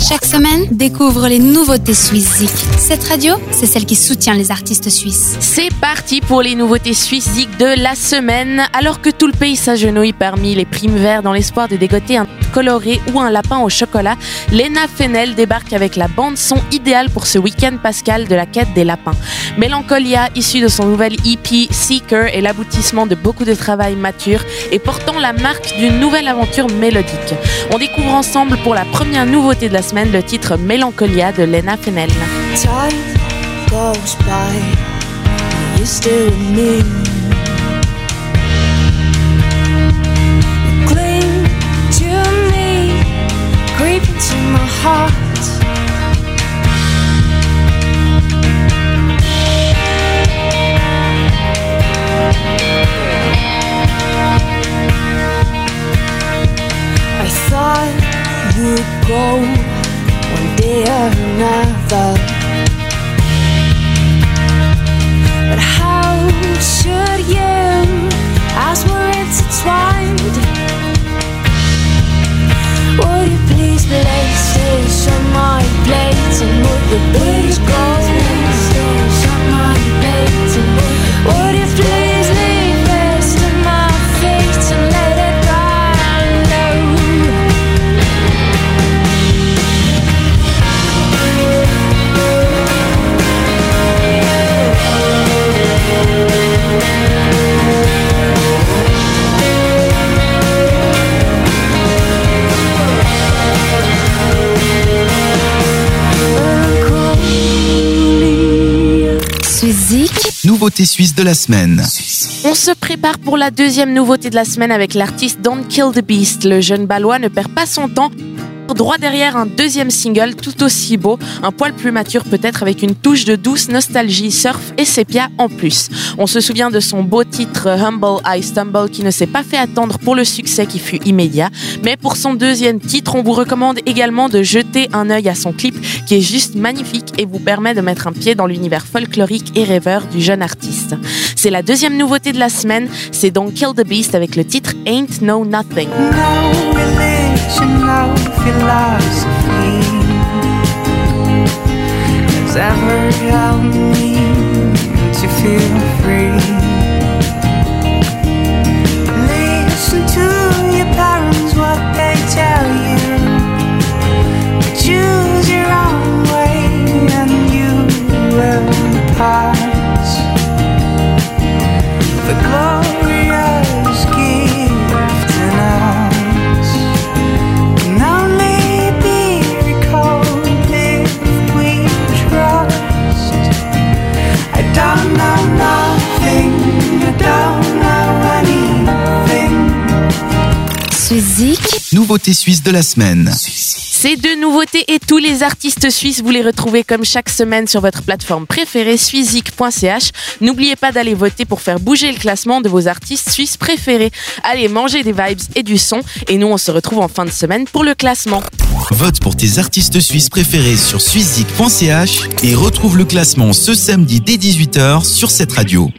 Chaque semaine, découvre les nouveautés suisses Cette radio, c'est celle qui soutient les artistes suisses. C'est parti pour les nouveautés suisses de la semaine. Alors que tout le pays s'agenouille parmi les primes verts dans l'espoir de dégoter un coloré ou un lapin au chocolat, Lena Fennel débarque avec la bande son idéale pour ce week-end pascal de la quête des lapins. Mélancolia, issue de son nouvel EP Seeker, est l'aboutissement de beaucoup de travail mature et portant la marque d'une nouvelle aventure mélodique. On découvre ensemble pour la première nouveauté de la le titre Mélancolia de Lena Fennel. another. But how should you? Nouveauté suisse de la semaine. On se prépare pour la deuxième nouveauté de la semaine avec l'artiste Don't Kill the Beast. Le jeune balois ne perd pas son temps droit derrière un deuxième single tout aussi beau, un poil plus mature peut-être avec une touche de douce nostalgie, surf et sépia en plus. On se souvient de son beau titre Humble I Stumble qui ne s'est pas fait attendre pour le succès qui fut immédiat, mais pour son deuxième titre, on vous recommande également de jeter un œil à son clip qui est juste magnifique et vous permet de mettre un pied dans l'univers folklorique et rêveur du jeune artiste. C'est la deuxième nouveauté de la semaine, c'est donc Kill the Beast avec le titre Ain't No Nothing. no philosophy has ever helped me to feel free. Listen to your parents, what they tell you. choose your own way, and you will pass. Nouveauté suisse de la semaine. Ces deux nouveautés et tous les artistes suisses, vous les retrouvez comme chaque semaine sur votre plateforme préférée suizik.ch. N'oubliez pas d'aller voter pour faire bouger le classement de vos artistes suisses préférés. Allez, manger des vibes et du son. Et nous, on se retrouve en fin de semaine pour le classement. Vote pour tes artistes suisses préférés sur suizik.ch et retrouve le classement ce samedi dès 18h sur cette radio.